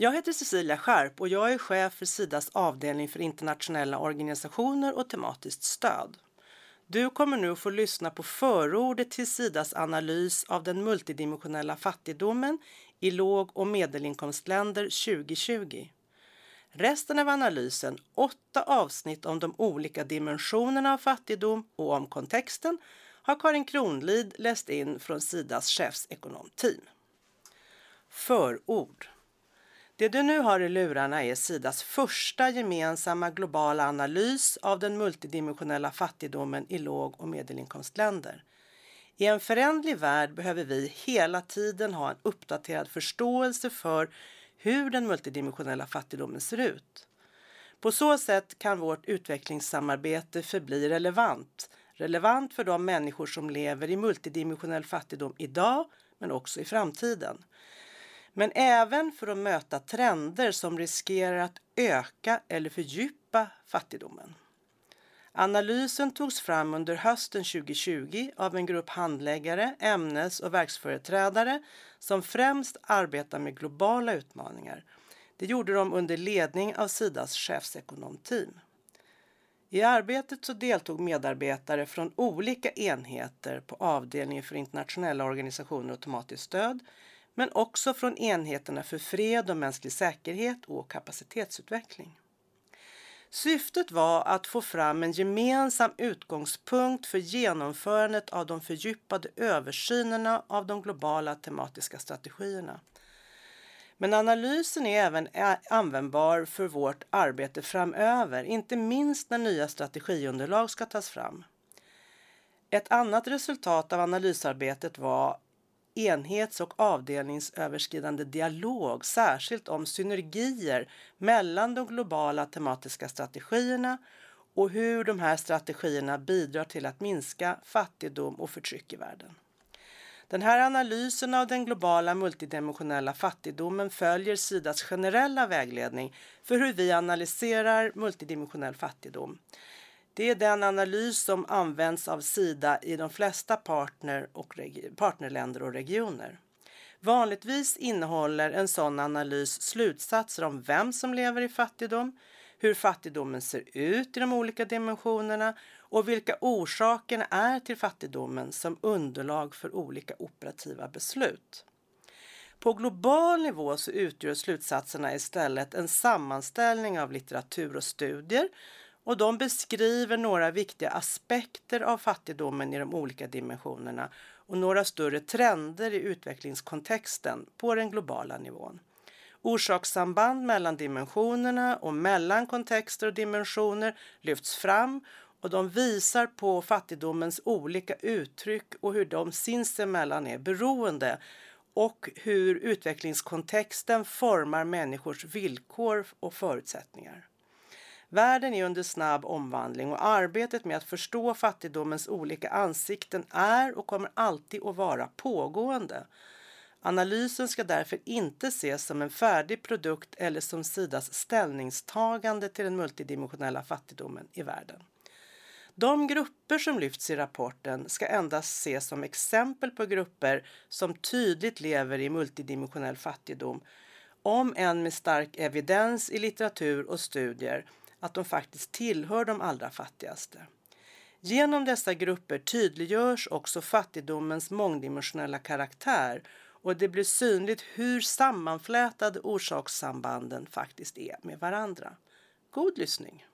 Jag heter Cecilia Skärp och jag är chef för Sidas avdelning för internationella organisationer och tematiskt stöd. Du kommer nu få lyssna på förordet till Sidas analys av den multidimensionella fattigdomen i låg och medelinkomstländer 2020. Resten av analysen, åtta avsnitt om de olika dimensionerna av fattigdom och om kontexten, har Karin Kronlid läst in från Sidas chefsekonomteam. Förord det du nu har i lurarna är Sidas första gemensamma globala analys av den multidimensionella fattigdomen i låg och medelinkomstländer. I en förändlig värld behöver vi hela tiden ha en uppdaterad förståelse för hur den multidimensionella fattigdomen ser ut. På så sätt kan vårt utvecklingssamarbete förbli relevant. Relevant för de människor som lever i multidimensionell fattigdom idag men också i framtiden men även för att möta trender som riskerar att öka eller fördjupa fattigdomen. Analysen togs fram under hösten 2020 av en grupp handläggare, ämnes och verksföreträdare som främst arbetar med globala utmaningar. Det gjorde de under ledning av Sidas chefsekonomteam. I arbetet så deltog medarbetare från olika enheter på avdelningen för internationella organisationer och automatiskt stöd, men också från enheterna för fred och mänsklig säkerhet och kapacitetsutveckling. Syftet var att få fram en gemensam utgångspunkt för genomförandet av de fördjupade översynerna av de globala tematiska strategierna. Men analysen är även användbar för vårt arbete framöver, inte minst när nya strategiunderlag ska tas fram. Ett annat resultat av analysarbetet var enhets och avdelningsöverskridande dialog, särskilt om synergier mellan de globala tematiska strategierna och hur de här strategierna bidrar till att minska fattigdom och förtryck i världen. Den här analysen av den globala multidimensionella fattigdomen följer Sidas generella vägledning för hur vi analyserar multidimensionell fattigdom. Det är den analys som används av Sida i de flesta partner och partnerländer och regioner. Vanligtvis innehåller en sån analys slutsatser om vem som lever i fattigdom, hur fattigdomen ser ut i de olika dimensionerna och vilka orsakerna är till fattigdomen som underlag för olika operativa beslut. På global nivå så utgör slutsatserna istället en sammanställning av litteratur och studier och de beskriver några viktiga aspekter av fattigdomen i de olika dimensionerna och några större trender i utvecklingskontexten på den globala nivån. Orsakssamband mellan dimensionerna och mellan kontexter och dimensioner lyfts fram och de visar på fattigdomens olika uttryck och hur de sinsemellan är beroende och hur utvecklingskontexten formar människors villkor och förutsättningar. Världen är under snabb omvandling och arbetet med att förstå fattigdomens olika ansikten är och kommer alltid att vara pågående. Analysen ska därför inte ses som en färdig produkt eller som Sidas ställningstagande till den multidimensionella fattigdomen i världen. De grupper som lyfts i rapporten ska endast ses som exempel på grupper som tydligt lever i multidimensionell fattigdom, om än med stark evidens i litteratur och studier att de faktiskt tillhör de allra fattigaste. Genom dessa grupper tydliggörs också fattigdomens mångdimensionella karaktär och det blir synligt hur sammanflätade orsakssambanden faktiskt är med varandra. God lyssning!